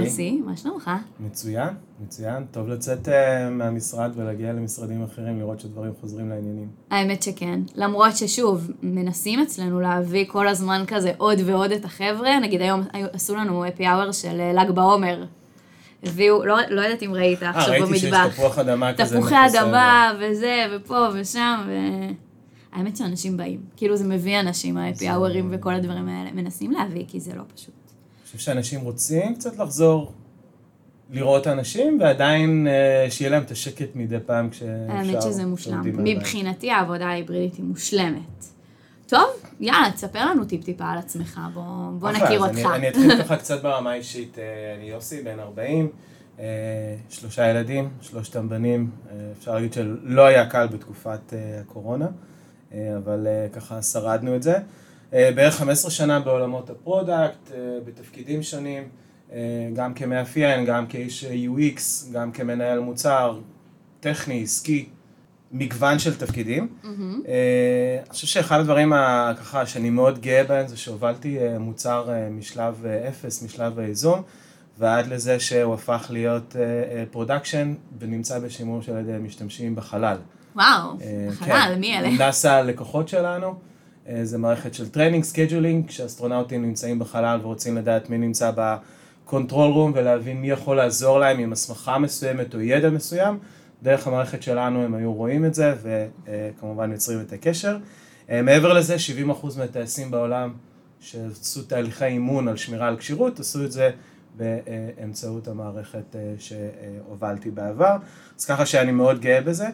יוסי, מה שלומך? מצוין, מצוין. טוב לצאת uh, מהמשרד ולהגיע למשרדים אחרים, לראות שדברים חוזרים לעניינים. האמת שכן. למרות ששוב, מנסים אצלנו להביא כל הזמן כזה עוד ועוד את החבר'ה. נגיד היום עשו לנו אפי אאואר של אה, ל"ג בעומר. הביאו, לא, לא יודעת אם ראית עכשיו במטבח. אה, ראיתי שיש תפוח אדמה כזה. תפוחי אדמה וזה, ופה ושם, ו... האמת שאנשים באים. כאילו זה מביא אנשים, האפי אאוורים וכל הדברים האלה. מנסים להביא, כי זה לא פשוט. חושב שאנשים רוצים קצת לחזור לראות אנשים, ועדיין אה, שיהיה להם את השקט מדי פעם כשאפשר. האמת שזה מושלם. מבחינתי העבודה ההיברידית היא מושלמת. טוב, יאללה, תספר לנו טיפ-טיפה על עצמך, בוא, בוא נכיר אותך. אני, אני אתחיל ככה קצת ברמה אישית. אה, אני יוסי, בן 40, אה, שלושה ילדים, שלושתם בנים. אפשר להגיד שלא היה קל בתקופת הקורונה, אבל ככה שרדנו את זה. אה, בערך 15 שנה בעולמות ה product, אה, בתפקידים שונים, אה, גם כמאפיין, גם כאיש UX, גם כמנהל מוצר, טכני, עסקי, מגוון של תפקידים. Mm-hmm. אני חושב שאחד הדברים ככה שאני מאוד גאה בהם זה שהובלתי מוצר משלב אפס, משלב הייזום, ועד לזה שהוא הפך להיות production ונמצא בשימוש על ידי משתמשים בחלל. וואו, בחלל, כן. מי אלה? נאסא הלקוחות שלנו. אה, זה מערכת של training, scheduling, כשאסטרונאוטים נמצאים בחלל ורוצים לדעת מי נמצא ב control room ולהבין מי יכול לעזור להם עם הסמכה מסוימת או ידע מסוים. דרך המערכת שלנו הם היו רואים את זה וכמובן יוצרים את הקשר. אה, מעבר לזה, 70% מהטייסים בעולם שעשו תהליכי אימון על שמירה על כשירות, עשו את זה באמצעות המערכת אה, שהובלתי בעבר. אז ככה שאני מאוד גאה בזה.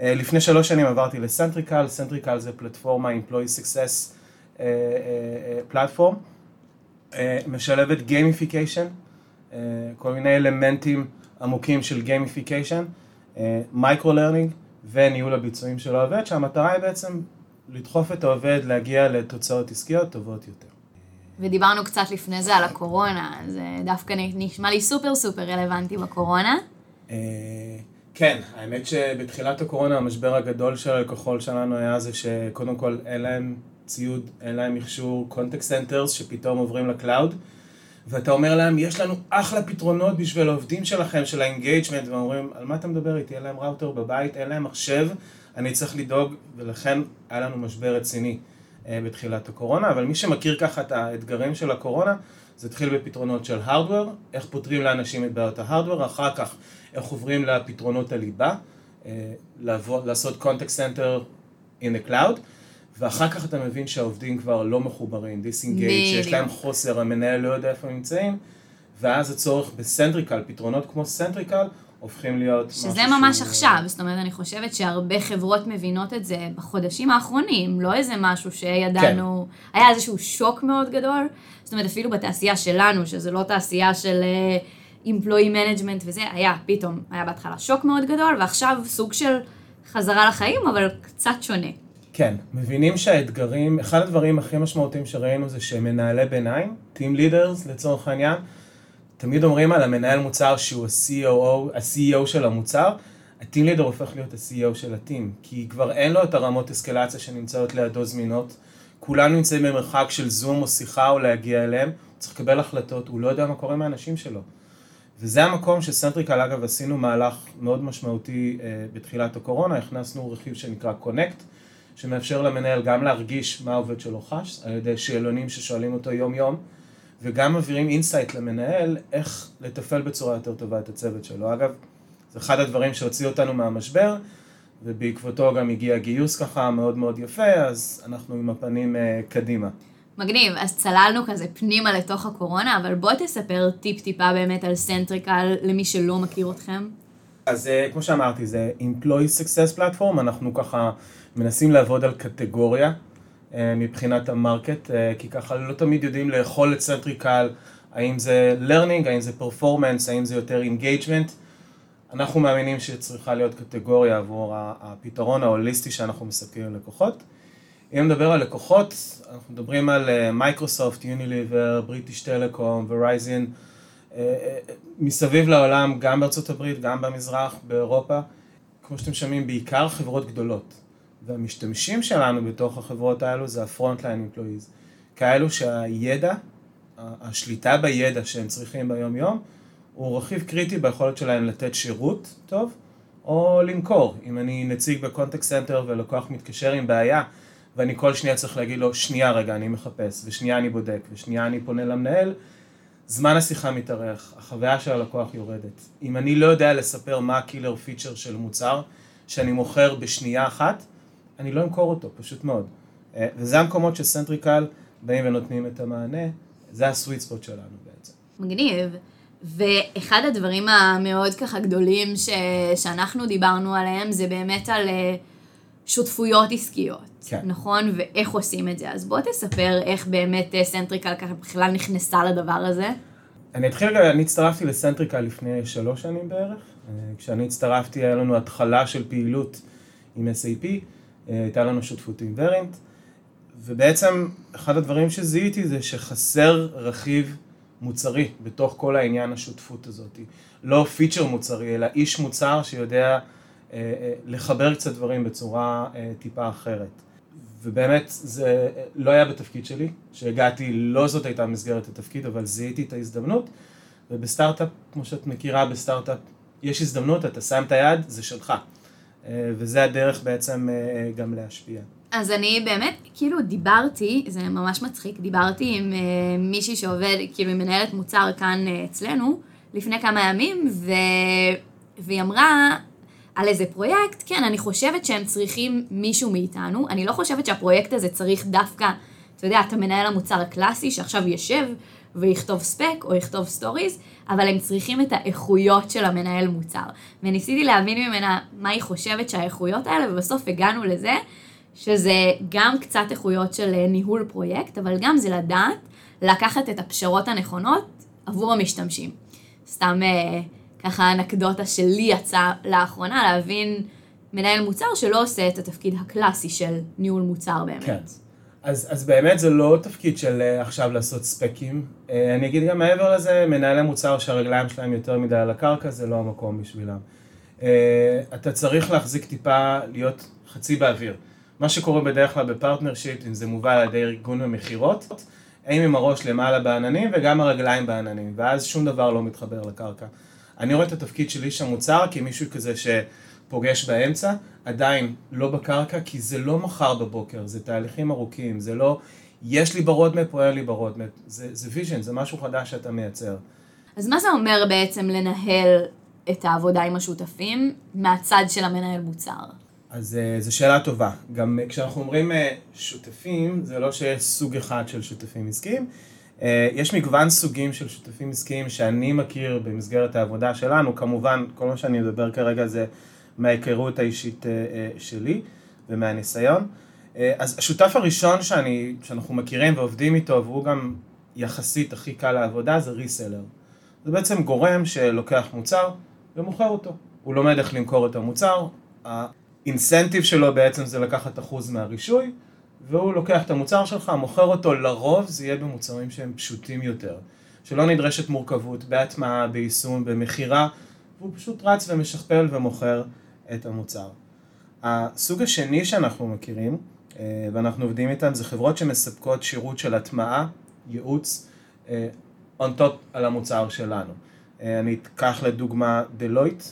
אה, לפני שלוש שנים עברתי ל Centrical, Centrical זה פלטפורמה, Employee Success Platform, אה, אה, משלבת gamification, כל מיני אלמנטים עמוקים של gamification, micro-learning וניהול הביצועים של העובד, שהמטרה היא בעצם לדחוף את העובד להגיע לתוצאות עסקיות טובות יותר. ודיברנו קצת לפני זה על הקורונה, זה דווקא נשמע לי סופר סופר רלוונטי בקורונה. כן, האמת שבתחילת הקורונה המשבר הגדול של הלקוחות שלנו היה זה שקודם כל אין להם ציוד, אין להם מכשור, contact centers שפתאום עוברים ל cloud ואתה אומר להם, יש לנו אחלה פתרונות בשביל העובדים שלכם, של ה engagement, ואומרים, על מה אתה מדבר איתי? אין להם ראוטר בבית, אין להם מחשב, אני צריך לדאוג, ולכן היה לנו משבר רציני אה, בתחילת הקורונה, אבל מי שמכיר ככה את האתגרים של הקורונה, זה התחיל בפתרונות של hardware, איך פותרים לאנשים את בעיות ה hardware, אחר כך איך עוברים לפתרונות הליבה, אה, לעבוד, לעשות contact center in the cloud, ואחר כך אתה מבין שהעובדים כבר לא מחוברים, disengaged, שיש להם חוסר, המנהל לא יודע איפה הם נמצאים, ואז הצורך ב Centrical, פתרונות כמו Centrical, הופכים להיות שזה משהו שזה ממש שהוא... עכשיו, זאת אומרת, אני חושבת שהרבה חברות מבינות את זה בחודשים האחרונים, לא איזה משהו שידענו, כן. היה איזשהו שוק מאוד גדול, זאת אומרת, אפילו בתעשייה שלנו, שזה לא תעשייה של... Uh, employee management וזה, היה פתאום, היה בהתחלה שוק מאוד גדול, ועכשיו סוג של חזרה לחיים, אבל קצת שונה. כן, מבינים שהאתגרים, אחד הדברים הכי משמעותיים שראינו זה שמנהלי ביניים, Team Leaders לצורך העניין, תמיד אומרים על המנהל מוצר שהוא ה-CEO, ה-CEO של המוצר, ה-Team Leader הופך להיות ה-CEO של ה-Team, כי כבר אין לו את הרמות אסקלציה שנמצאות לידו זמינות, כולנו נמצאים במרחק של זום או שיחה או להגיע אליהם, הוא צריך לקבל החלטות, הוא לא יודע מה קורה עם האנשים שלו. וזה המקום ש Centrical, אגב, עשינו מהלך מאוד משמעותי אה, בתחילת הקורונה, הכנסנו רכיב שנקרא Connect, שמאפשר למנהל גם להרגיש מה העובד שלו חש, על ידי שאלונים ששואלים אותו יום-יום, וגם מעבירים insight למנהל איך לתפעל בצורה יותר טובה את הצוות שלו. אגב, זה אחד הדברים שהוציא אותנו מהמשבר, ובעקבותו גם הגיע גיוס ככה מאוד מאוד יפה, אז אנחנו עם הפנים אה, קדימה. מגניב, אז צללנו כזה פנימה לתוך הקורונה, אבל בוא תספר טיפ-טיפה באמת על Centrical למי שלא מכיר אתכם. אז אה, כמו שאמרתי, זה Employee Success Platform, אנחנו ככה מנסים לעבוד על קטגוריה אה, מבחינת ה market, אה, כי ככה לא תמיד יודעים לאכול את Centrical, האם זה learning, האם זה performance, האם זה יותר engagement. אנחנו מאמינים שצריכה להיות קטגוריה עבור הפתרון ההוליסטי שאנחנו מספקים ללקוחות. אם נדבר על לקוחות, אנחנו מדברים על Microsoft, Unilever, British Telecom, Verizon, מסביב לעולם, גם בארצות הברית, גם במזרח, באירופה, כמו שאתם שומעים, בעיקר חברות גדולות. והמשתמשים שלנו בתוך החברות האלו זה ה frontline employees. כאלו שהידע, השליטה בידע שהם צריכים ביום יום, הוא רכיב קריטי ביכולת שלהם לתת שירות טוב, או למכור. אם אני נציג ב contact center ולקוח מתקשר עם בעיה, ואני כל שנייה צריך להגיד לו, שנייה רגע, אני מחפש, ושנייה אני בודק, ושנייה אני פונה למנהל, זמן השיחה מתארך, החוויה של הלקוח יורדת. אם אני לא יודע לספר מה ה killer feature של מוצר שאני מוכר בשנייה אחת, אני לא אמכור אותו, פשוט מאוד. אה, וזה המקומות ש Centrical באים ונותנים את המענה, זה ה sweet spot שלנו בעצם. מגניב. ואחד הדברים המאוד ככה גדולים ש... שאנחנו דיברנו עליהם זה באמת על אה, שותפויות עסקיות, כן. נכון? ואיך עושים את זה. אז בוא תספר איך באמת אה, Centrical ככה בכלל נכנסה לדבר הזה. אני אתחיל רגע, אני הצטרפתי לסנטריקל לפני שלוש שנים בערך. אה, כשאני הצטרפתי היה לנו התחלה של פעילות עם SAP, הייתה לנו שותפות עם ורינט, ובעצם אחד הדברים שזיהיתי זה שחסר רכיב מוצרי בתוך כל העניין השותפות הזאת. לא פיצ'ר מוצרי, אלא איש מוצר שיודע אה, אה, לחבר קצת דברים בצורה אה, טיפה אחרת. ובאמת זה לא היה בתפקיד שלי, שהגעתי, לא זאת הייתה מסגרת התפקיד, אבל זיהיתי את ההזדמנות, ובסטארט-אפ, כמו שאת מכירה בסטארט-אפ, יש הזדמנות, אתה שם את היד, זה שלך. וזה הדרך בעצם גם להשפיע. אז אני באמת, כאילו דיברתי, זה ממש מצחיק, דיברתי עם uh, מישהי שעובד, כאילו היא מנהלת מוצר כאן אצלנו, לפני כמה ימים, ו... והיא אמרה על איזה פרויקט, כן, אני חושבת שהם צריכים מישהו מאיתנו, אני לא חושבת שהפרויקט הזה צריך דווקא, אתה יודע, אתה מנהל המוצר הקלאסי שעכשיו יושב ויכתוב spec או יכתוב stories, אבל הם צריכים את האיכויות של המנהל מוצר. וניסיתי להבין ממנה מה היא חושבת שהאיכויות האלה, ובסוף הגענו לזה שזה גם קצת איכויות של אה, ניהול פרויקט, אבל גם זה לדעת לקחת את הפשרות הנכונות עבור המשתמשים. סתם אה, ככה אנקדוטה שלי יצאה לאחרונה, להבין מנהל מוצר שלא עושה את התפקיד הקלאסי של ניהול מוצר באמת. כן. אז, אז באמת זה לא תפקיד של אה, עכשיו לעשות spec ים. אני אגיד גם מעבר לזה, מנהלי מוצר שהרגליים שלהם יותר מדי על הקרקע, זה לא המקום בשבילם. אתה צריך להחזיק טיפה, להיות חצי באוויר. מה שקורה בדרך כלל ב partnership, אם זה מובל על ידי ארגון במכירות, הם עם הראש למעלה בעננים וגם הרגליים בעננים, ואז שום דבר לא מתחבר לקרקע. אני רואה את התפקיד של איש המוצר כמישהו כזה שפוגש באמצע, עדיין לא בקרקע, כי זה לא מחר בבוקר, זה תהליכים ארוכים, זה לא יש לי ב roadmap או אין לי ב roadmap, זה, זה vision, זה משהו חדש שאתה מייצר. אז מה זה אומר בעצם לנהל את העבודה עם השותפים מהצד של המנהל מוצר? אז אה, זו שאלה טובה. גם כשאנחנו אומרים אה, שותפים, זה לא שיש סוג אחד של שותפים עסקיים. אה, יש מגוון סוגים של שותפים עסקיים שאני מכיר במסגרת העבודה שלנו. כמובן, כל מה שאני מדבר כרגע זה מההיכרות האישית uh, uh, שלי ומהניסיון. אז השותף הראשון שאני, שאנחנו מכירים ועובדים איתו, והוא גם יחסית הכי קל לעבודה, זה ריסלר. זה בעצם גורם שלוקח מוצר ומוכר אותו. הוא לומד איך למכור את המוצר. האינסנטיב שלו בעצם זה לקחת אחוז מהרישוי, והוא לוקח את המוצר שלך, מוכר אותו, לרוב זה יהיה במוצרים שהם פשוטים יותר, שלא נדרשת מורכבות בהטמעה, ביישום, במכירה, והוא פשוט רץ ומשכפל ומוכר את המוצר. הסוג השני שאנחנו מכירים, אה, ואנחנו עובדים איתם, זה חברות שמספקות שירות של הטמעה, ייעוץ, אה, on top על המוצר שלנו. אה, אני אקח לדוגמה דלויט,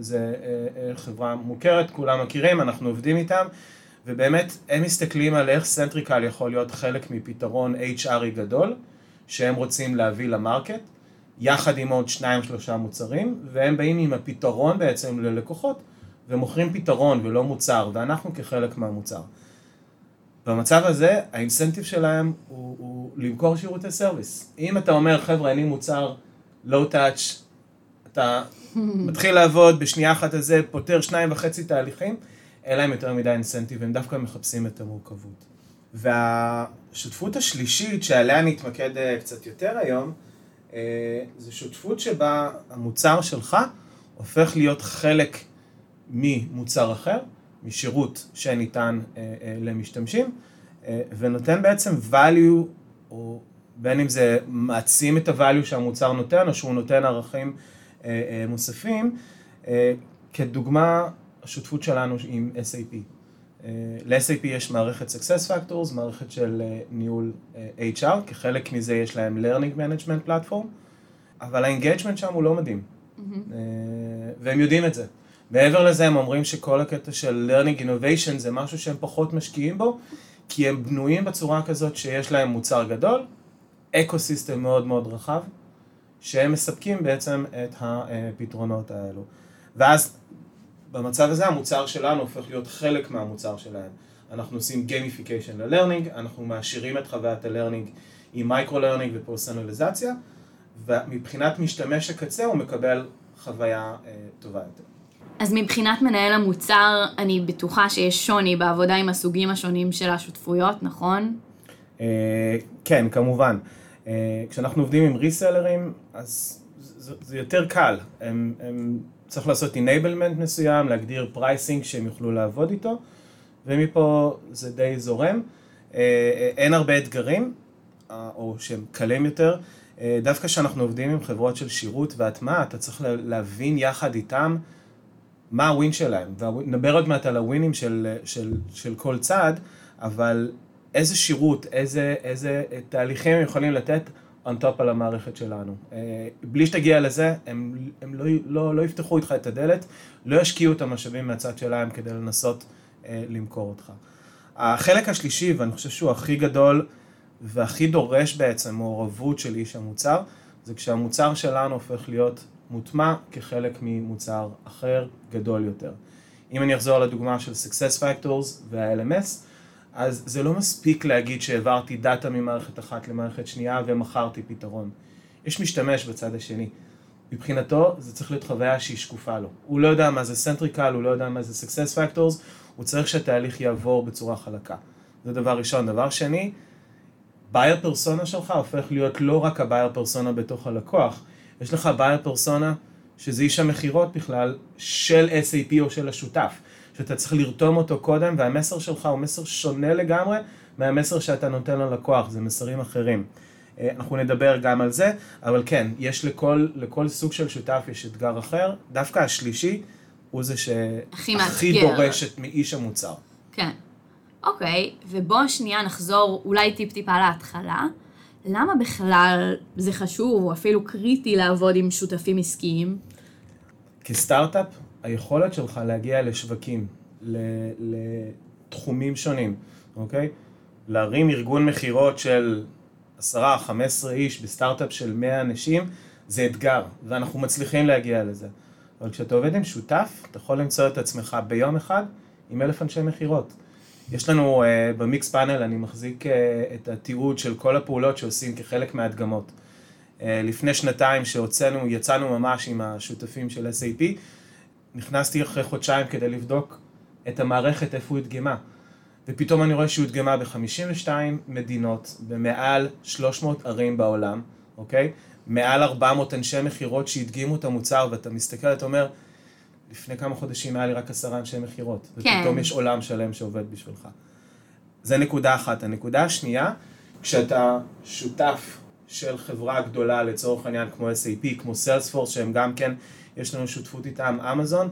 זו חברה מוכרת, כולם מכירים, אנחנו עובדים איתם, ובאמת הם מסתכלים על איך סנטריקל יכול להיות חלק מפתרון HR י גדול, שהם רוצים להביא ל market, יחד עם עוד שניים שלושה מוצרים, והם באים עם הפתרון בעצם ללקוחות, ומוכרים פתרון ולא מוצר, ואנחנו כחלק מהמוצר. במצב הזה, ה incentive שלהם הוא, הוא למכור שירותי service. אם אתה אומר, חבר'ה, אני מוצר low touch, אתה מתחיל לעבוד בשנייה אחת הזה, פותר שניים וחצי תהליכים, אין להם יותר מדי incentive, הם דווקא מחפשים את המורכבות. והשותפות השלישית, שעליה נתמקד אה, קצת יותר היום, אה, זו שותפות שבה המוצר שלך הופך להיות חלק ממוצר אחר, משירות שניתן אה, למשתמשים, ונותן בעצם value או בין אם זה מעצים את הvalue שהמוצר נותן, או שהוא נותן ערכים מוספים. כדוגמה, השותפות שלנו עם SAP. אה, ל-SAP יש מערכת Success Factors, מערכת של אה, ניהול אה, HR, כחלק מזה יש להם Learning Management Platform. אבל ה engagement שם הוא לא מדהים. אה, והם יודעים את זה. מעבר לזה הם אומרים שכל הקטע של learning innovation זה משהו שהם פחות משקיעים בו, כי הם בנויים בצורה כזאת שיש להם מוצר גדול, ecosystem מאוד מאוד רחב, שהם מספקים בעצם את הפתרונות האלו. ואז במצב הזה המוצר שלנו הופך להיות חלק מהמוצר שלהם. אנחנו עושים gamification ל-learning, אנחנו מעשירים את חוויית ה-learning עם מייקרו-learning ופרסונליזציה, ומבחינת משתמש הקצה הוא מקבל חוויה אה, טובה יותר. אז מבחינת מנהל המוצר, אני בטוחה שיש שוני בעבודה עם הסוגים השונים של השותפויות, נכון? אה, כן, כמובן. אה, כשאנחנו עובדים עם ריסלרים, אז זה, זה יותר קל. הם, הם צריך לעשות enablement מסוים, להגדיר pricing שהם יוכלו לעבוד איתו, ומפה זה די זורם. אה, אה, אין הרבה אתגרים, אה, או שהם קלים יותר. דווקא כשאנחנו עובדים עם חברות של שירות והטמעה, אתה צריך להבין יחד איתם מה ה win שלהם. ונדבר עוד מעט על ה win ים של, של, של כל צעד, אבל איזה שירות, איזה, איזה תהליכים הם יכולים לתת on top על המערכת שלנו. בלי שתגיע לזה, הם, הם לא, לא, לא יפתחו איתך את הדלת, לא ישקיעו את המשאבים מהצד שלהם כדי לנסות למכור אותך. החלק השלישי, ואני חושב שהוא הכי גדול והכי דורש בעצם מעורבות של איש המוצר, זה כשהמוצר שלנו הופך להיות מוטמע כחלק ממוצר אחר, גדול יותר. אם אני אחזור לדוגמה של Success Factors וה-LMS, אז זה לא מספיק להגיד שהעברתי דאטה ממערכת אחת למערכת שנייה ומכרתי פתרון. יש משתמש בצד השני. מבחינתו זה צריך להיות חוויה שהיא שקופה לו. הוא לא יודע מה זה סנטריקל, הוא לא יודע מה זה Success Factors, הוא צריך שהתהליך יעבור בצורה חלקה. זה דבר ראשון. דבר שני, buyer persona שלך הופך להיות לא רק ה buyer persona בתוך הלקוח, יש לך buyer persona שזה איש המכירות בכלל של SAP או של השותף, שאתה צריך לרתום אותו קודם והמסר שלך הוא מסר שונה לגמרי מהמסר שאתה נותן ללקוח, זה מסרים אחרים. אה, אנחנו נדבר גם על זה, אבל כן, יש לכל, לכל סוג של שותף יש אתגר אחר, דווקא השלישי הוא זה שהכי דורש מאיש המוצר. כן. אוקיי, ובואו שנייה נחזור אולי טיפ-טיפה להתחלה. למה בכלל זה חשוב או אפילו קריטי לעבוד עם שותפים עסקיים? כסטארט-אפ, היכולת שלך להגיע לשווקים, לתחומים שונים, אוקיי? להרים ארגון מכירות של 10-15 איש בסטארט-אפ של 100 אנשים, זה אתגר, ואנחנו מצליחים להגיע לזה. אבל כשאתה עובד עם שותף, אתה יכול למצוא את עצמך ביום אחד עם אלף אנשי מכירות. יש לנו uh, במיקס פאנל, אני מחזיק uh, את התיעוד של כל הפעולות שעושים כחלק מההדגמות. Uh, לפני שנתיים שהוצאנו, יצאנו ממש עם השותפים של SAP, נכנסתי אחרי חודשיים כדי לבדוק את המערכת, איפה הוא הדגמה. ופתאום אני רואה שהיא הודגמה ב-52 מדינות, במעל 300 ערים בעולם, אוקיי? מעל 400 אנשי מכירות שהדגימו את המוצר, ואתה מסתכל, אתה אומר, לפני כמה חודשים היה לי רק עשרה אנשי מכירות, כן. ופתאום יש עולם שלם שעובד בשבילך. זה נקודה אחת. הנקודה השנייה, כשאתה שותף של חברה גדולה, לצורך העניין כמו SAP, כמו Salesforce, שהם גם כן, יש לנו שותפות איתם, אמזון,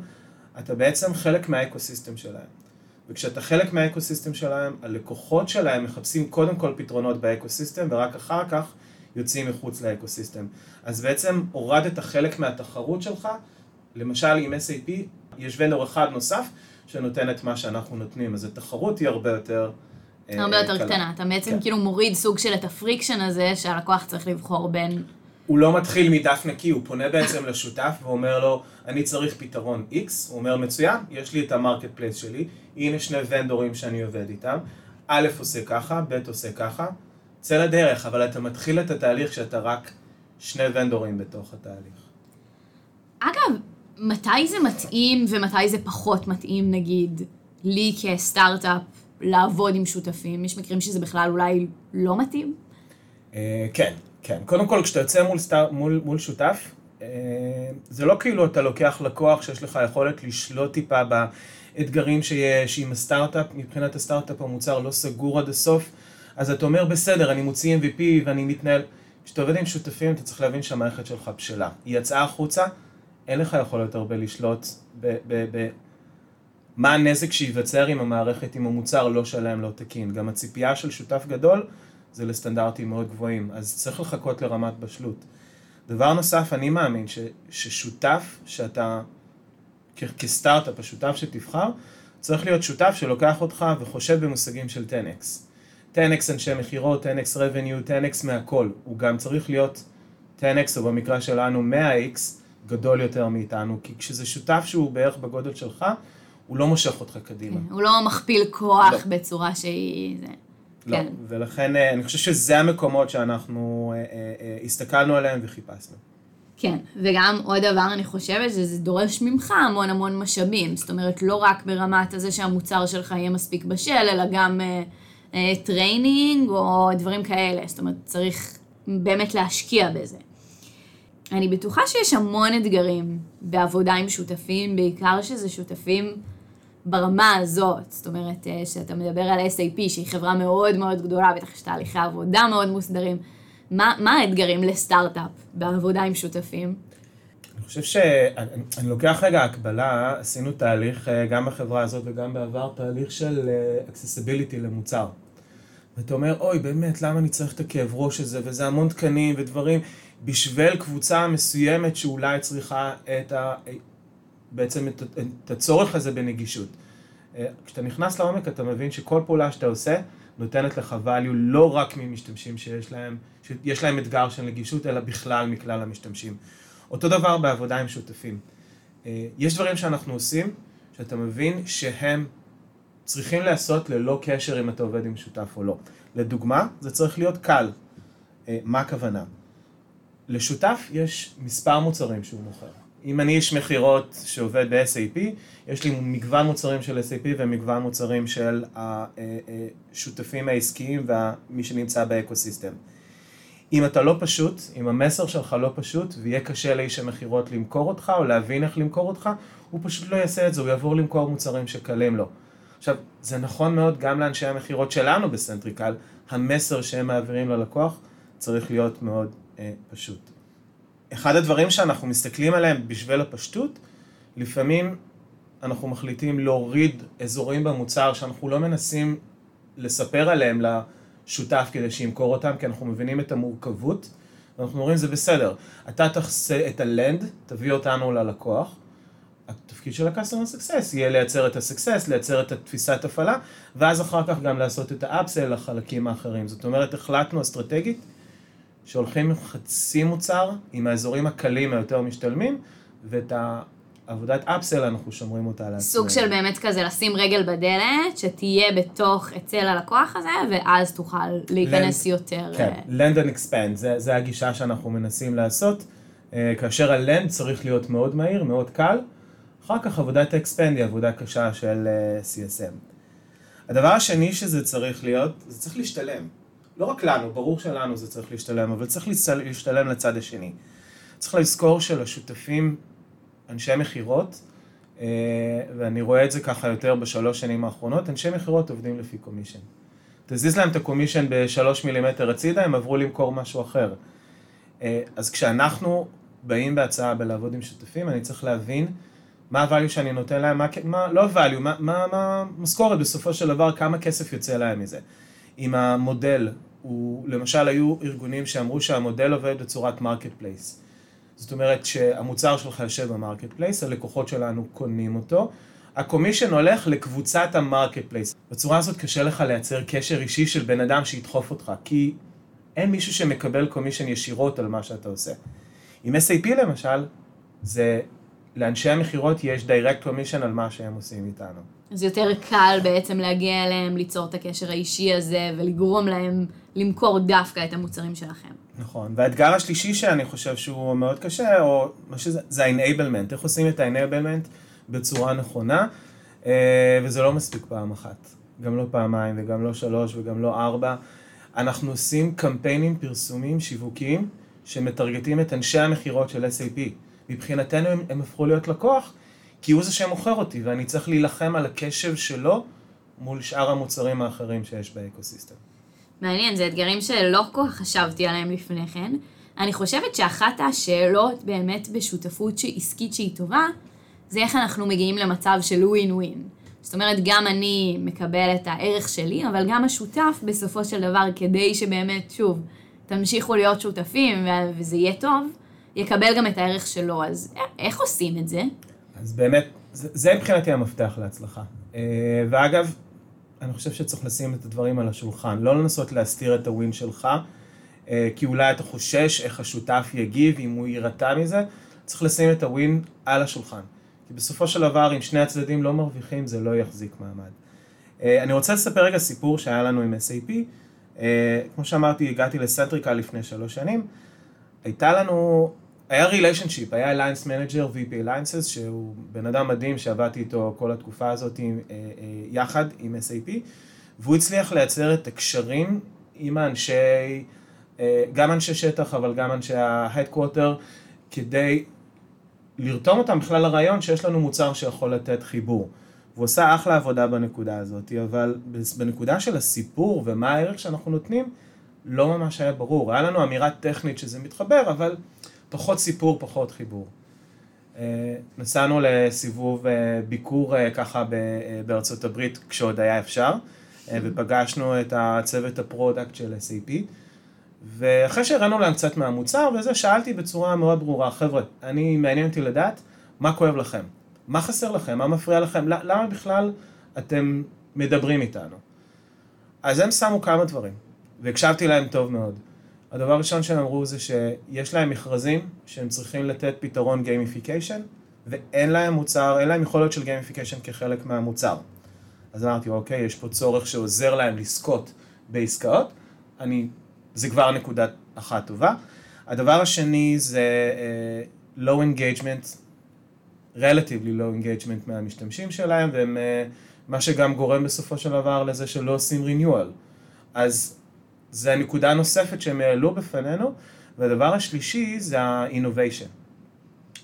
אתה בעצם חלק מה ecosystem שלהם. וכשאתה חלק מה ecosystem שלהם, הלקוחות שלהם מחפשים קודם כל פתרונות ב ecosystem, ורק אחר כך יוצאים מחוץ ל ecosystem. אז בעצם הורדת חלק מהתחרות שלך, למשל עם SAP יש vendor אחד נוסף שנותן את מה שאנחנו נותנים, אז התחרות היא הרבה יותר... אה, הרבה יותר קטנה, אתה בעצם כן. כאילו מוריד סוג של את ה friction הזה שהלקוח צריך לבחור בין... הוא לא מתחיל מדף נקי, הוא פונה בעצם לשותף ואומר לו, אני צריך פתרון X, הוא אומר, מצוין, יש לי את ה marketplace שלי, הנה שני vendor ים שאני עובד איתם, א' עושה ככה, ב' עושה ככה, צא לדרך, אבל אתה מתחיל את התהליך שאתה רק שני vendor ים בתוך התהליך. אגב, מתי זה מתאים ומתי זה פחות מתאים, נגיד, לי כסטארט-אפ לעבוד עם שותפים? יש מקרים שזה בכלל אולי לא מתאים? Uh, כן, כן. קודם כל, כשאתה יוצא מול, סטאר, מול, מול שותף, uh, זה לא כאילו אתה לוקח לקוח שיש לך יכולת לשלוט טיפה באתגרים שיש עם הסטארט-אפ. מבחינת הסטארט-אפ המוצר לא סגור עד הסוף. אז אתה אומר, בסדר, אני מוציא MVP ואני מתנהל. כשאתה עובד עם שותפים, אתה צריך להבין שהמערכת שלך בשלה. היא יצאה החוצה, אין לך יכולת הרבה לשלוט במה הנזק שייווצר עם המערכת, אם המוצר לא שלם, לא תקין. גם הציפייה של שותף גדול זה לסטנדרטים מאוד גבוהים, אז צריך לחכות לרמת בשלות. דבר נוסף, אני מאמין ש, ששותף שאתה, כ, כסטארט-אפ, השותף שתבחר, צריך להיות שותף שלוקח אותך וחושב במושגים של 10x. 10x אנשי מכירות, 10x revenue, 10x מהכל. הוא גם צריך להיות 10x, או במקרה שלנו 100x, גדול יותר מאיתנו, כי כשזה שותף שהוא בערך בגודל שלך, הוא לא מושך אותך קדימה. כן, הוא לא מכפיל כוח לא. בצורה שהיא... לא, כן. ולכן אה, אני חושב שזה המקומות שאנחנו אה, אה, הסתכלנו עליהם וחיפשנו. כן, וגם עוד דבר אני חושבת שזה דורש ממך המון המון משאבים, זאת אומרת לא רק ברמת הזה שהמוצר שלך יהיה מספיק בשל, אלא גם training או דברים כאלה, זאת אומרת צריך באמת להשקיע בזה. אני בטוחה שיש המון אתגרים בעבודה עם שותפים, בעיקר שזה שותפים ברמה הזאת, זאת אומרת, אה, שאתה מדבר על SAP, שהיא חברה מאוד מאוד גדולה, בטח יש תהליכי עבודה מאוד מוסדרים. מה, מה האתגרים לסטארט-אפ בעבודה עם שותפים? אני חושב שאני לוקח רגע הקבלה, עשינו תהליך אה, גם בחברה הזאת וגם בעבר, תהליך של accessibility למוצר. ואתה אומר, אוי, באמת, למה אני צריך את הכאב ראש הזה, וזה המון תקנים ודברים, בשביל קבוצה מסוימת שאולי צריכה את ה... בעצם את, את הצורך הזה בנגישות. אה, כשאתה נכנס לעומק אתה מבין שכל פעולה שאתה עושה נותנת לך value לא רק ממשתמשים שיש להם, שיש להם אתגר של נגישות, אלא בכלל מכלל המשתמשים. אותו דבר בעבודה עם שותפים. אה, יש דברים שאנחנו עושים, שאתה מבין שהם צריכים להיעשות ללא קשר אם אתה עובד עם שותף או לא. לדוגמה, זה צריך להיות קל. אה, מה הכוונה? לשותף יש מספר מוצרים שהוא מוכר. אם אני איש מכירות שעובד ב-SAP, יש לי מגוון מוצרים של SAP ומגוון מוצרים של השותפים העסקיים ומי שנמצא באקוסיסטם. אם אתה לא פשוט, אם המסר שלך לא פשוט ויהיה קשה לאיש המכירות למכור אותך או להבין איך למכור אותך, הוא פשוט לא יעשה את זה, הוא יעבור למכור מוצרים שקלים לו. עכשיו, זה נכון מאוד גם לאנשי המכירות שלנו בסנטריקל, המסר שהם מעבירים ללקוח צריך להיות מאוד אה, פשוט. אחד הדברים שאנחנו מסתכלים עליהם בשביל הפשטות, לפעמים אנחנו מחליטים להוריד אזורים במוצר שאנחנו לא מנסים לספר עליהם לשותף כדי שימכור אותם, כי אנחנו מבינים את המורכבות, ואנחנו אומרים זה בסדר, אתה תחסה את הלנד, תביא אותנו ללקוח, התפקיד של ה-customer success יהיה לייצר את ה-success, לייצר את התפיסת הפעלה, ואז אחר כך גם לעשות את ה-upsell לחלקים האחרים. זאת אומרת, החלטנו אסטרטגית שהולכים עם חצי מוצר, עם האזורים הקלים היותר משתלמים, ואת העבודת אפסל אנחנו שומרים אותה לעצמנו. סוג של באמת כזה לשים רגל בדלת, שתהיה בתוך אצל הלקוח הזה, ואז תוכל להיכנס land, יותר. כן, uh... land and expand, זה, זה הגישה שאנחנו מנסים לעשות, uh, כאשר ה-land צריך להיות מאוד מהיר, מאוד קל, אחר כך עבודת ה-expand היא עבודה קשה של uh, CSM. הדבר השני שזה צריך להיות, זה צריך להשתלם. לא רק לנו, ברור שלנו זה צריך להשתלם, אבל צריך להשתלם לצד השני. צריך לזכור שלשותפים, אנשי מכירות, אה, ואני רואה את זה ככה יותר בשלוש שנים האחרונות, אנשי מכירות עובדים לפי קומישן. תזיז להם את ה commission בשלוש מילימטר הצידה, הם עברו למכור משהו אחר. אה, אז כשאנחנו באים בהצעה בלעבוד עם שותפים, אני צריך להבין מה ה value שאני נותן להם, מה, מה לא value, מה, מה, מה משכורת בסופו של דבר, כמה כסף יוצא להם מזה. אם המודל הוא, למשל היו ארגונים שאמרו שהמודל עובד בצורת marketplace. זאת אומרת שהמוצר שלך יושב ב marketplace, הלקוחות שלנו קונים אותו, ה commission הולך לקבוצת ה marketplace. בצורה הזאת קשה לך לייצר קשר אישי של בן אדם שידחוף אותך, כי אין מישהו שמקבל commission ישירות על מה שאתה עושה. עם SAP למשל, זה לאנשי המכירות יש direct commission על מה שהם עושים איתנו. אז יותר קל בעצם להגיע אליהם, ליצור את הקשר האישי הזה ולגרום להם למכור דווקא את המוצרים שלכם. נכון, והאתגר השלישי שאני חושב שהוא מאוד קשה, או מה שזה, זה ה enablement, איך עושים את ה enablement בצורה נכונה, אה, וזה לא מספיק פעם אחת, גם לא פעמיים וגם לא שלוש וגם לא ארבע. אנחנו עושים קמפיינים פרסומיים שיווקיים שמטרגטים את אנשי המכירות של SAP. מבחינתנו הם, הם הפכו להיות לקוח, כי הוא זה שמוכר אותי, ואני צריך להילחם על הקשב שלו מול שאר המוצרים האחרים שיש באקוסיסטם. מעניין, זה אתגרים שלא כל כך חשבתי עליהם לפני כן. אני חושבת שאחת השאלות באמת בשותפות עסקית שהיא טובה, זה איך אנחנו מגיעים למצב של ווין ווין. זאת אומרת, גם אני מקבל את הערך שלי, אבל גם השותף בסופו של דבר, כדי שבאמת, שוב, תמשיכו להיות שותפים וזה יהיה טוב, יקבל גם את הערך שלו, אז איך עושים את זה? אז באמת, זה, זה מבחינתי המפתח להצלחה. אה, ואגב, אני חושב שצריך לשים את הדברים על השולחן, לא לנסות להסתיר את הווין שלך, אה, כי אולי אתה חושש איך השותף יגיב, אם הוא יירתע מזה, צריך לשים את ה win על השולחן. כי בסופו של דבר, אם שני הצדדים לא מרוויחים, זה לא יחזיק מעמד. אה, אני רוצה לספר רגע סיפור שהיה לנו עם SAP. כמו שאמרתי, הגעתי לסנטריקל לפני שלוש שנים. הייתה לנו היה relationship, היה alliance manager VP alliances, שהוא בן אדם מדהים שעבדתי איתו כל התקופה הזאת עם, אה, אה, יחד עם SAP, והוא הצליח לייצר את הקשרים עם האנשי, אה, גם אנשי שטח, אבל גם אנשי ההדקווטר, כדי לרתום אותם בכלל לרעיון שיש לנו מוצר שיכול לתת חיבור. והוא עושה אחלה עבודה בנקודה הזאת, אבל בנקודה של הסיפור ומה הערך שאנחנו נותנים, לא ממש היה ברור. היה לנו אמירה טכנית שזה מתחבר, אבל פחות סיפור, פחות חיבור. אה, נסענו לסיבוב אה, ביקור אה, ככה בארצות הברית כשעוד היה אפשר, ופגשנו את הצוות ה product של SAP, ואחרי שהראינו להם קצת מהמוצר וזה, שאלתי בצורה מאוד ברורה, חבר'ה, אני מעניין אותי לדעת מה כואב לכם, מה חסר לכם, מה מפריע לכם, למה בכלל אתם מדברים איתנו. אז הם שמו כמה דברים, והקשבתי להם טוב מאוד. הדבר הראשון שהם אמרו זה שיש להם מכרזים שהם צריכים לתת פתרון gamification, ואין להם מוצר, אין להם יכולת של gamification כחלק מהמוצר. אז אמרתי, אוקיי, יש פה צורך שעוזר להם לזכות בעסקאות, אני, זה כבר נקודה אחת טובה. הדבר השני זה uh, low engagement, relatively low engagement מהמשתמשים שלהם, והם, uh, מה שגם גורם בסופו של דבר לזה שלא עושים renewal. אז זה הנקודה הנוספת שהם העלו בפנינו, והדבר השלישי זה ה-innovation,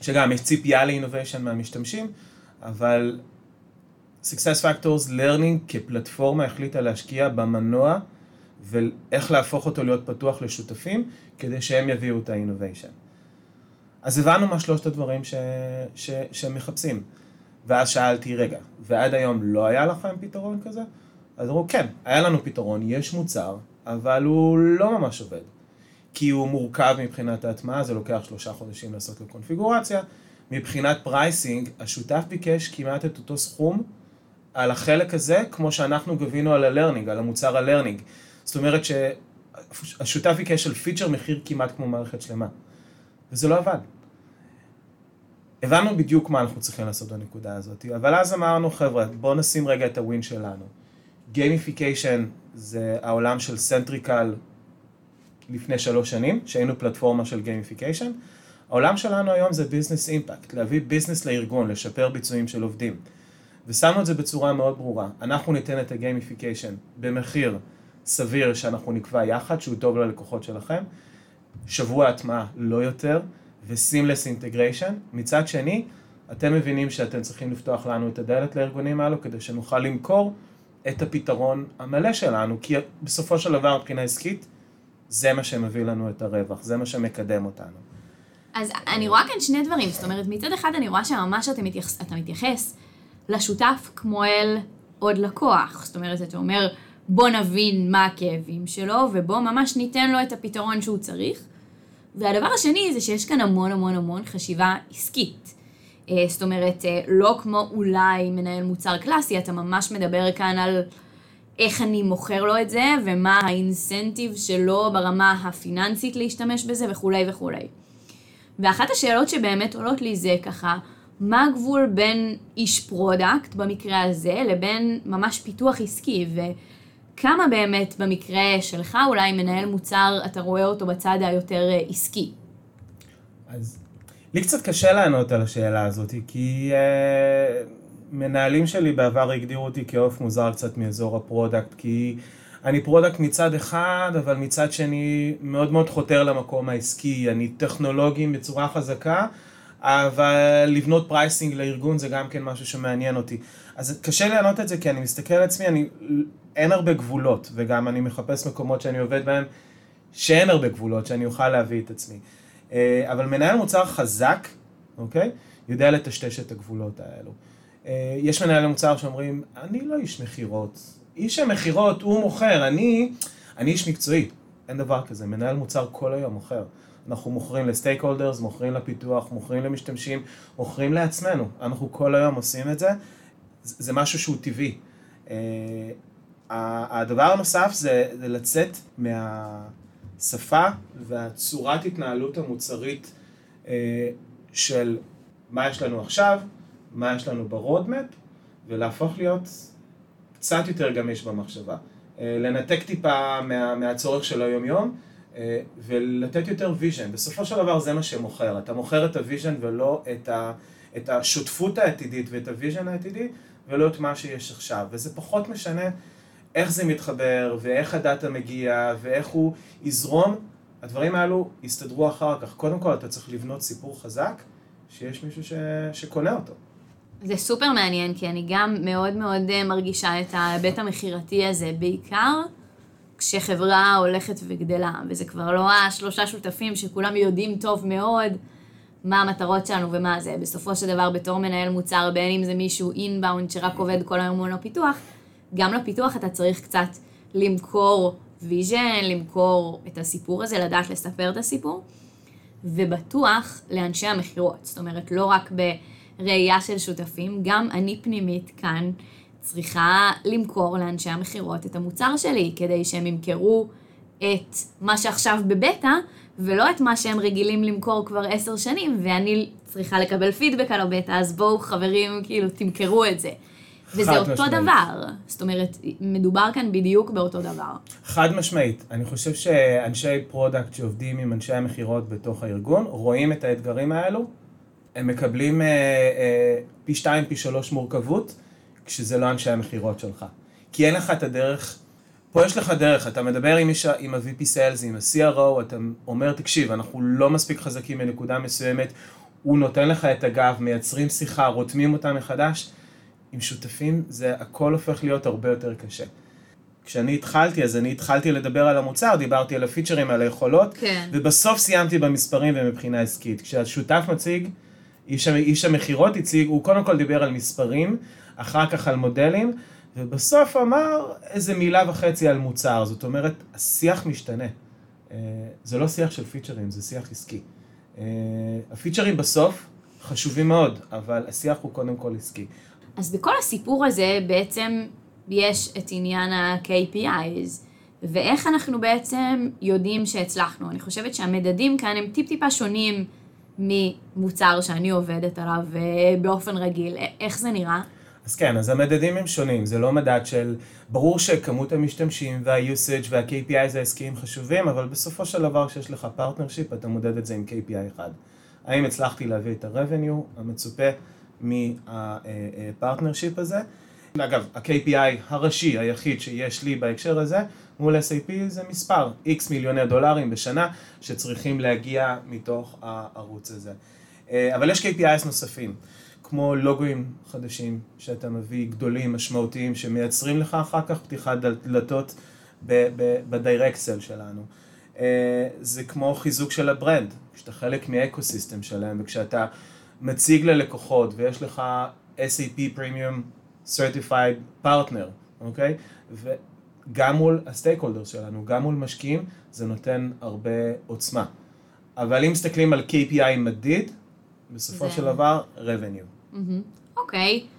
שגם יש ציפייה ל-innovation מהמשתמשים, אבל Success Factors Learning כפלטפורמה החליטה להשקיע במנוע ואיך להפוך אותו להיות פתוח לשותפים כדי שהם יביאו את ה-innovation. אז הבנו מה שלושת הדברים ש... ש... שהם מחפשים. ואז שאלתי, רגע, ועד היום לא היה לכם פתרון כזה? אז אמרו, כן, היה לנו פתרון, יש מוצר, אבל הוא לא ממש עובד. כי הוא מורכב מבחינת ההטמעה, זה לוקח שלושה חודשים לעשות לו קונפיגורציה. מבחינת pricing, השותף ביקש כמעט את אותו סכום על החלק הזה, כמו שאנחנו גבינו על ה learning, על המוצר ה learning. זאת אומרת שהשותף ביקש על feature מחיר כמעט כמו מערכת שלמה. וזה לא עבד. הבנו בדיוק מה אנחנו צריכים לעשות בנקודה הזאת, אבל אז אמרנו, חבר'ה, בואו נשים רגע את ה win שלנו. gamification זה העולם של סנטריקל לפני שלוש שנים, שהיינו פלטפורמה של gamification. העולם שלנו היום זה business impact, להביא business לארגון, לשפר ביצועים של עובדים. ושמנו את זה בצורה מאוד ברורה. אנחנו ניתן את ה gamification במחיר סביר שאנחנו נקבע יחד, שהוא טוב ללקוחות שלכם. שבוע הטמעה, לא יותר, ו seamless integration. מצד שני, אתם מבינים שאתם צריכים לפתוח לנו את הדלת לארגונים האלו כדי שנוכל למכור את הפתרון המלא שלנו, כי בסופו של דבר מבחינה עסקית, זה מה שמביא לנו את הרווח, זה מה שמקדם אותנו. אז אני רואה כאן שני דברים, זאת אומרת, מצד אחד אני רואה שממש אתה מתייחס, אתה מתייחס לשותף כמו אל עוד לקוח, זאת אומרת, אתה אומר, בוא נבין מה הכאבים שלו, ובוא ממש ניתן לו את הפתרון שהוא צריך. והדבר השני זה שיש כאן המון המון המון חשיבה עסקית. אה, זאת אומרת, אה, לא כמו אולי מנהל מוצר קלאסי, אתה ממש מדבר כאן על איך אני מוכר לו את זה, ומה ה incentive שלו ברמה הפיננסית להשתמש בזה וכולי וכולי. ואחת השאלות שבאמת עולות לי זה ככה, מה הגבול בין איש product במקרה הזה לבין ממש פיתוח עסקי, וכמה באמת במקרה שלך אולי מנהל מוצר, אתה רואה אותו בצד היותר אה, עסקי? אז לי קצת קשה לענות על השאלה הזאת, כי uh, מנהלים שלי בעבר הגדירו אותי כעוף מוזר קצת מאזור ה product, כי אני product מצד אחד, אבל מצד שני מאוד מאוד חותר למקום העסקי, אני טכנולוגי בצורה חזקה, אבל לבנות pricing לארגון זה גם כן משהו שמעניין אותי. אז קשה לענות את זה כי אני מסתכל על עצמי, אני, אין הרבה גבולות, וגם אני מחפש מקומות שאני עובד בהם שאין הרבה גבולות, שאני אוכל להביא את עצמי. אה, אבל מנהל מוצר חזק, אוקיי? יודע לטשטש את הגבולות האלו. אה, יש מנהלי מוצר שאומרים, אני לא איש מכירות. איש המכירות, הוא מוכר, אני, אני איש מקצועי. אין דבר כזה, מנהל מוצר כל היום מוכר. אנחנו מוכרים לסטייק הולדרס, מוכרים לפיתוח, מוכרים למשתמשים, מוכרים לעצמנו. אנחנו כל היום עושים את זה, זה משהו שהוא טבעי. אה, הדבר הנוסף זה, זה לצאת מהשפה והצורת התנהלות המוצרית אה, של מה יש לנו עכשיו, מה יש לנו ב roadmap, ולהפוך להיות קצת יותר גמיש במחשבה. אה, לנתק טיפה מה, מהצורך של היום-יום אה, ולתת יותר vision. בסופו של דבר זה מה שמוכר. אתה מוכר את ה vision ולא את, ה, את השותפות העתידית ואת ה vision העתידי ולא את מה שיש עכשיו. וזה פחות משנה איך זה מתחבר ואיך הדאטה מגיע ואיך הוא יזרום. הדברים האלו יסתדרו אחר כך. קודם כל אתה צריך לבנות סיפור חזק שיש מישהו ש, שקונה אותו. זה סופר מעניין, כי אני גם מאוד מאוד אה, מרגישה את ההיבט המכירתי הזה, בעיקר כשחברה הולכת וגדלה, וזה כבר לא השלושה שותפים שכולם יודעים טוב מאוד מה המטרות שלנו ומה זה. בסופו של דבר, בתור מנהל מוצר, בין אם זה מישהו אינבאונד שרק עובד כל היום מול הפיתוח, גם לפיתוח אתה צריך קצת למכור vision, למכור את הסיפור הזה, לדעת לספר את הסיפור, ובטוח לאנשי המכירות. זאת אומרת, לא רק ב... ראייה של שותפים, גם אני פנימית כאן צריכה למכור לאנשי המכירות את המוצר שלי, כדי שהם ימכרו את מה שעכשיו בבטא, ולא את מה שהם רגילים למכור כבר עשר שנים, ואני צריכה לקבל פידבק על הבטא, אז בואו חברים, כאילו, תמכרו את זה. וזה אותו משמעית. דבר, זאת אומרת, מדובר כאן בדיוק באותו דבר. חד משמעית. אני חושב שאנשי product שעובדים עם אנשי המכירות בתוך הארגון, רואים את האתגרים האלו, הם מקבלים אה, אה, פי שתיים, פי שלוש מורכבות, כשזה לא אנשי המכירות שלך. כי אין לך את הדרך, פה יש לך דרך, אתה מדבר עם, עם ה-VP Sales, עם ה-CRO, אתה אומר, תקשיב, אנחנו לא מספיק חזקים בנקודה מסוימת, הוא נותן לך את הגב, מייצרים שיחה, רותמים אותה מחדש. עם שותפים זה הכל הופך להיות הרבה יותר קשה. כשאני התחלתי, אז אני התחלתי לדבר על המוצר, דיברתי על הפיצ'רים, על היכולות, כן. ובסוף סיימתי במספרים ומבחינה עסקית. כשהשותף מציג, איש, איש המכירות הציג, הוא קודם כל דיבר על מספרים, אחר כך על מודלים, ובסוף אמר איזה מילה וחצי על מוצר. זאת אומרת, השיח משתנה. אה, זה לא שיח של פיצ'רים, זה שיח עסקי. אה, הפיצ'רים בסוף חשובים מאוד, אבל השיח הוא קודם כל עסקי. אז בכל הסיפור הזה בעצם יש את עניין ה-KPIs, ואיך אנחנו בעצם יודעים שהצלחנו. אני חושבת שהמדדים כאן הם טיפ-טיפה שונים. ממוצר שאני עובדת עליו אה, באופן רגיל. איך זה נראה? אז כן, אז המדדים הם שונים, זה לא מדד של... ברור שכמות המשתמשים וה-usage וה-KPI זה עסקיים חשובים, אבל בסופו של דבר כשיש לך partnership אתה מודד את זה עם KPI אחד. האם הצלחתי להביא את ה-revenue המצופה מה partnership הזה? אגב, ה-KPI הראשי היחיד שיש לי בהקשר הזה מול SAP זה מספר, X מיליוני דולרים בשנה שצריכים להגיע מתוך הערוץ הזה. אה, אבל יש KPIs נוספים, כמו לוגוים חדשים שאתה מביא, גדולים, משמעותיים, שמייצרים לך אחר כך פתיחת דלתות ב direct sale שלנו. אה, זה כמו חיזוק של ה brand, כשאתה חלק מ ecosystem שלהם, וכשאתה מציג ללקוחות ויש לך SAP Premium Certified Partner, אוקיי? גם מול ה stakeholder שלנו, גם מול משקיעים, זה נותן הרבה עוצמה. אבל אם מסתכלים על KPI מדיד, בסופו זה... של דבר, revenue. אוקיי, okay.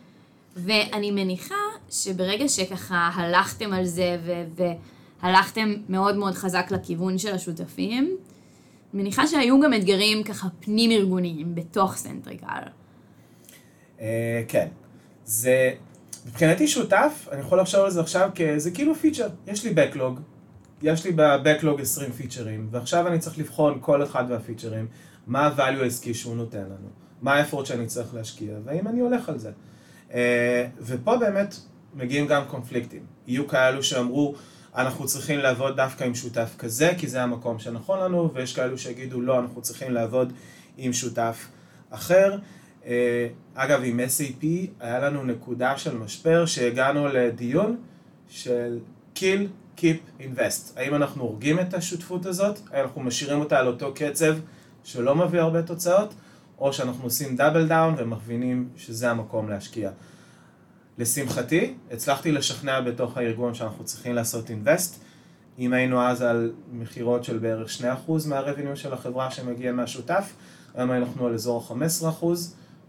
ואני מניחה שברגע שככה הלכתם על זה ו- והלכתם מאוד מאוד חזק לכיוון של השותפים, מניחה שהיו גם אתגרים ככה פנים ארגוניים בתוך סנטריקל. Uh, כן, זה מבחינתי שותף, אני יכול לחשוב על זה עכשיו כזה כאילו feature. יש לי Backlog, יש לי ב-Backlog 20 פיצ'רים, ועכשיו אני צריך לבחון כל אחד מהפיצ'רים, מה ה-value העסקי שהוא נותן לנו, מה האפורט שאני צריך להשקיע, והאם אני הולך על זה. אה, ופה באמת מגיעים גם קונפליקטים. יהיו כאלו שאמרו, אנחנו צריכים לעבוד דווקא עם שותף כזה, כי זה המקום שנכון לנו, ויש כאלו שיגידו, לא, אנחנו צריכים לעבוד עם שותף אחר. אה, אגב, עם SAP היה לנו נקודה של משבר שהגענו לדיון של kill, keep, invest. האם אנחנו הורגים את השותפות הזאת, האם אנחנו משאירים אותה על אותו קצב שלא מביא הרבה תוצאות, או שאנחנו עושים דאבל דאון ומכווינים שזה המקום להשקיע. לשמחתי, הצלחתי לשכנע בתוך הארגון שאנחנו צריכים לעשות invest. אם היינו אז על מכירות של בערך 2% מהרבניו של החברה שמגיע מהשותף, היום אנחנו על אזור ה-15%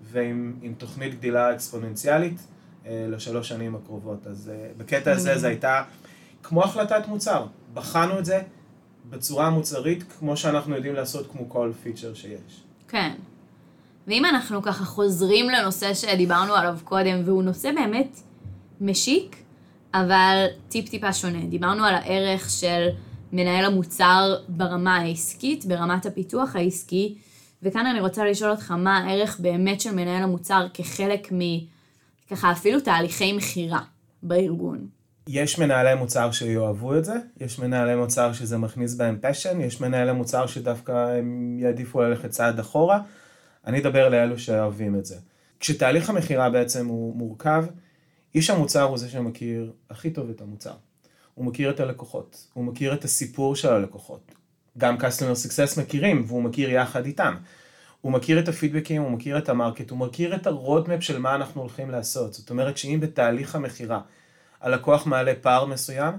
ועם תוכנית גדילה אקספוננציאלית אה, לשלוש שנים הקרובות. אז אה, בקטע הזה זה הייתה כמו החלטת מוצר. בחנו את זה בצורה מוצרית, כמו שאנחנו יודעים לעשות כמו כל פיצ'ר שיש. כן. ואם אנחנו ככה חוזרים לנושא שדיברנו עליו קודם, והוא נושא באמת משיק, אבל טיפ-טיפה שונה. דיברנו על הערך של מנהל המוצר ברמה העסקית, ברמת הפיתוח העסקי, וכאן אני רוצה לשאול אותך מה הערך באמת של מנהל המוצר כחלק מ... ככה אפילו תהליכי מכירה בארגון. יש מנהלי מוצר שיאהבו את זה, יש מנהלי מוצר שזה מכניס בהם פשן, יש מנהלי מוצר שדווקא הם יעדיפו ללכת צעד אחורה. אני אדבר לאלו שאוהבים את זה. כשתהליך המכירה בעצם הוא מורכב, איש המוצר הוא זה שמכיר הכי טוב את המוצר. הוא מכיר את הלקוחות, הוא מכיר את הסיפור של הלקוחות. גם customer success מכירים, והוא מכיר יחד איתם. הוא מכיר את הפידבקים, הוא מכיר את ה market, הוא מכיר את ה roadmap של מה אנחנו הולכים לעשות. זאת אומרת שאם בתהליך המכירה הלקוח מעלה פער מסוים,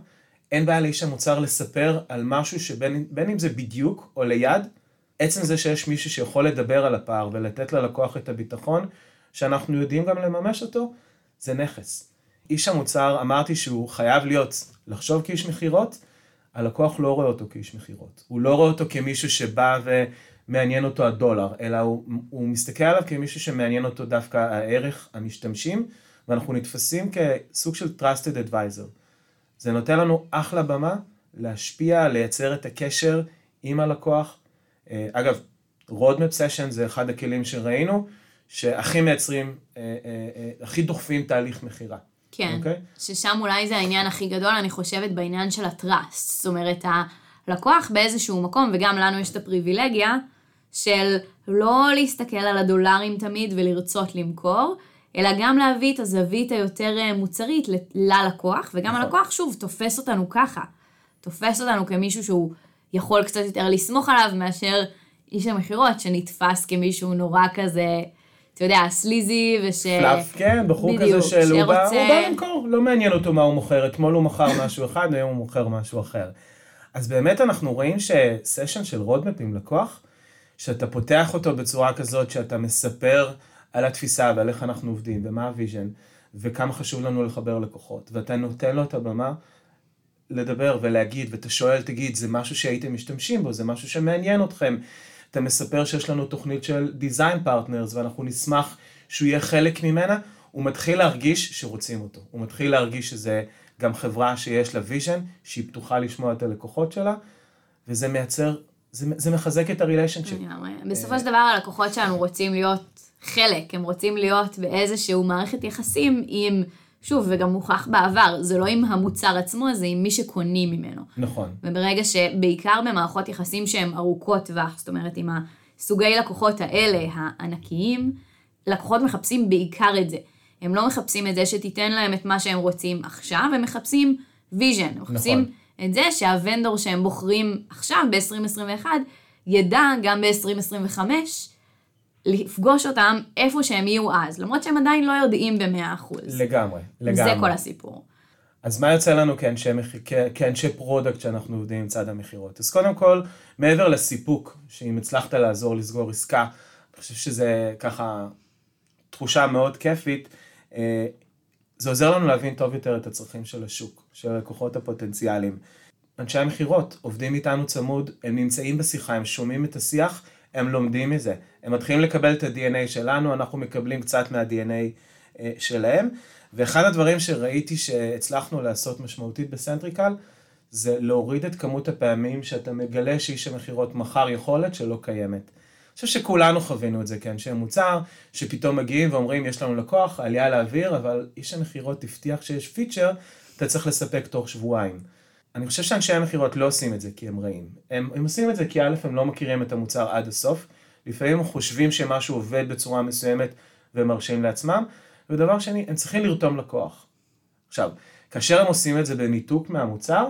אין בעיה לאיש המוצר לספר על משהו שבין אם זה בדיוק או ליד, עצם זה שיש מישהו שיכול לדבר על הפער ולתת ללקוח את הביטחון, שאנחנו יודעים גם לממש אותו, זה נכס. איש המוצר, אמרתי שהוא חייב להיות, לחשוב כאיש מכירות, הלקוח לא רואה אותו כאיש מכירות. הוא לא רואה אותו כמישהו שבא ומעניין אותו הדולר, אלא הוא, הוא מסתכל עליו כמישהו שמעניין אותו דווקא הערך המשתמשים, ואנחנו נתפסים כסוג של trusted advisor. זה נותן לנו אחלה במה להשפיע, לייצר את הקשר עם הלקוח. אה, אגב, roadmap session זה אחד הכלים שראינו, שהכי מייצרים, אה, אה, הכי דוחפים תהליך מכירה. כן, okay? אוקיי? ששם אולי זה העניין הכי גדול, אני חושבת, בעניין של הטראסט. זאת אומרת, הלקוח באיזשהו מקום, וגם לנו יש את הפריבילגיה, של לא להסתכל על הדולרים תמיד ולרצות למכור, אלא גם להביא את הזווית היותר מוצרית ללקוח, וגם נכון. הלקוח, שוב, תופס אותנו ככה. תופס אותנו כמישהו שהוא יכול קצת יותר לסמוך עליו מאשר איש המכירות, שנתפס כמישהו נורא כזה... אתה יודע, סליזי וש... פלאף, כן, בחור בדיוק, כזה של הוא בא, הוא בא למכור, לא מעניין אותו מה הוא מוכר, אתמול הוא מכר משהו אחד, היום הוא מוכר משהו אחר. אז באמת אנחנו רואים שסשן של roadmap עם לקוח, שאתה פותח אותו בצורה כזאת שאתה מספר על התפיסה ועל איך אנחנו עובדים ומה ה vision וכמה חשוב לנו לחבר לקוחות ואתה נותן לו את הבמה לדבר ולהגיד ואתה שואל תגיד זה משהו שהייתם משתמשים בו זה משהו שמעניין אתכם. אתה מספר שיש לנו תוכנית של design partners ואנחנו נשמח שהוא יהיה חלק ממנה. הוא מתחיל להרגיש שרוצים אותו. הוא מתחיל להרגיש שזה גם חברה שיש לה vision שהיא פתוחה לשמוע את הלקוחות שלה וזה מייצר זה, זה מחזק את ה relationship. בסופו של דבר הלקוחות שלנו רוצים להיות חלק, הם רוצים להיות באיזשהו מערכת יחסים עם, שוב, וגם מוכח בעבר, זה לא עם המוצר עצמו, זה עם מי שקונים ממנו. נכון. וברגע שבעיקר במערכות יחסים שהן ארוכות טווח, זאת אומרת, עם הסוגי לקוחות האלה, הענקיים, לקוחות מחפשים בעיקר את זה. הם לא מחפשים את זה שתיתן להם את מה שהם רוצים עכשיו, הם מחפשים vision, הם מחפשים נכון. את זה שה vendor שהם בוחרים עכשיו, ב-2021, ידע גם ב-2025 לפגוש אותם איפה שהם יהיו אז, למרות שהם עדיין לא יודעים במאה אחוז. לגמרי, לגמרי. זה כל הסיפור. אז מה יוצא לנו כאנשי, כאנשי product שאנחנו עובדים עם צד המכירות? אז קודם כל, מעבר לסיפוק, שאם הצלחת לעזור לסגור עסקה, אני חושב שזה ככה תחושה מאוד כיפית, אה, זה עוזר לנו להבין טוב יותר את הצרכים של השוק, של הלקוחות הפוטנציאליים. אנשי המכירות עובדים איתנו צמוד, הם נמצאים בשיחה, הם שומעים את השיח, הם לומדים מזה. הם מתחילים לקבל את ה-DNA שלנו, אנחנו מקבלים קצת מה-DNA אה, שלהם. ואחד הדברים שראיתי שהצלחנו לעשות משמעותית בסנטריקל, זה להוריד את כמות הפעמים שאתה מגלה שאיש המכירות מכר יכולת שלא קיימת. אני חושב שכולנו חווינו את זה כאנשי מוצר, שפתאום מגיעים ואומרים, יש לנו לקוח, עלייה לאוויר, אבל איש המכירות הבטיח שיש פיצ'ר, אתה צריך לספק תוך שבועיים. אני חושב שאנשי המכירות לא עושים את זה כי הם רעים. הם, הם עושים את זה כי א', הם לא מכירים את המוצר עד הסוף. לפעמים הם חושבים שמשהו עובד בצורה מסוימת והם מרשים לעצמם. ודבר שני, הם צריכים לרתום לקוח. עכשיו, כאשר הם עושים את זה בניתוק מהמוצר,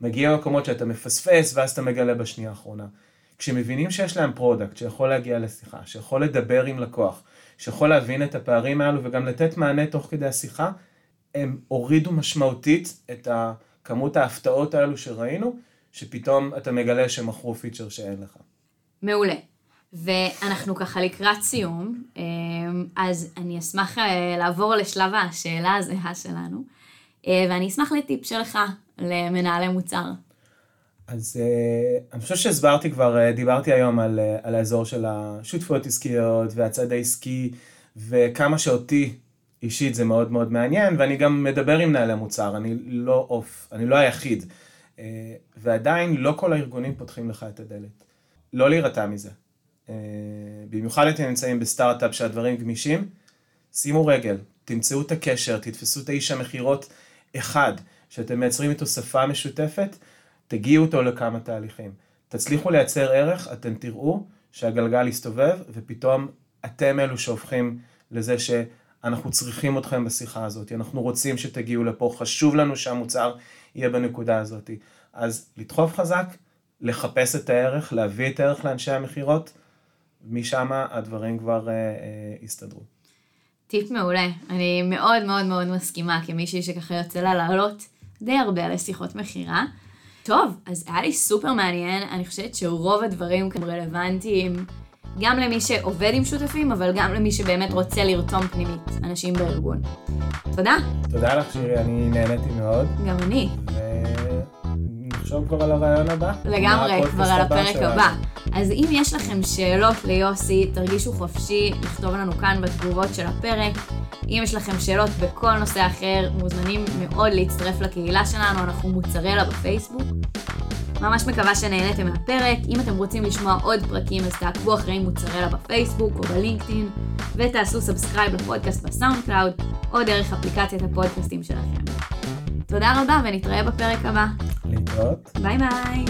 מגיע למקומות שאתה מפספס ואז אתה מגלה בשנייה האחרונה. כשמבינים שיש להם product שיכול להגיע לשיחה, שיכול לדבר עם לקוח, שיכול להבין את הפערים האלו וגם לתת מענה תוך כדי השיחה, הם הורידו משמעותית את ה... כמות ההפתעות האלו שראינו, שפתאום אתה מגלה שמכרו feature שאין לך. מעולה. ואנחנו ככה לקראת סיום, אמ, אז אני אשמח אה, לעבור לשלב השאלה הזהה שלנו, אה, ואני אשמח לטיפ שלך למנהלי מוצר. אז אני חושב שהסברתי כבר, דיברתי היום על, על האזור של השותפויות עסקיות והצד העסקי, וכמה שאותי אישית זה מאוד מאוד מעניין, ואני גם מדבר עם מנהלי מוצר, אני לא אוף, אני לא היחיד. Uh, ועדיין לא כל הארגונים פותחים לך את הדלת. לא להירתע מזה. Uh, במיוחד אתם נמצאים בסטארט-אפ שהדברים גמישים, שימו רגל, תמצאו את הקשר, תתפסו את האיש המכירות אחד, שאתם מייצרים איתו שפה משותפת, תגיעו אותו לכמה תהליכים. תצליחו לייצר ערך, אתם תראו שהגלגל יסתובב, ופתאום אתם אלו שהופכים לזה שאנחנו צריכים אתכם בשיחה הזאת, אנחנו רוצים שתגיעו לפה, חשוב לנו שהמוצר יהיה בנקודה הזאת. אז לדחוף חזק, לחפש את הערך, להביא את הערך לאנשי המכירות, משם הדברים כבר אה, אה, יסתדרו. טיפ מעולה, אני מאוד מאוד מאוד מסכימה כמישהי שככה יוצא לה לעלות די הרבה לשיחות מכירה. טוב, אז היה לי סופר מעניין, אני חושבת שרוב הדברים כאן רלוונטיים גם למי שעובד עם שותפים, אבל גם למי שבאמת רוצה לרתום פנימית אנשים בארגון. תודה. תודה לך שירי, אני נהניתי מאוד. גם אני. ונחשוב כבר על הרעיון הבא. לגמרי, כבר על הפרק הבא. אז אם יש לכם שאלות ליוסי, תרגישו חופשי לכתוב לנו כאן בתגובות של הפרק. אם יש לכם שאלות בכל נושא אחר, מוזמנים מאוד להצטרף לקהילה שלנו, אנחנו מוצרלה בפייסבוק. ממש מקווה שנהניתם מהפרק. אם אתם רוצים לשמוע עוד פרקים, אז תעקבו אחרי מוצרלה בפייסבוק או בלינקדאין, ותעשו subscribe לפודקאסט בסאונד קלאוד, או דרך אפליקציית הפודקאסטים שלכם. תודה רבה ונתראה בפרק הבא. להתראות. ביי ביי.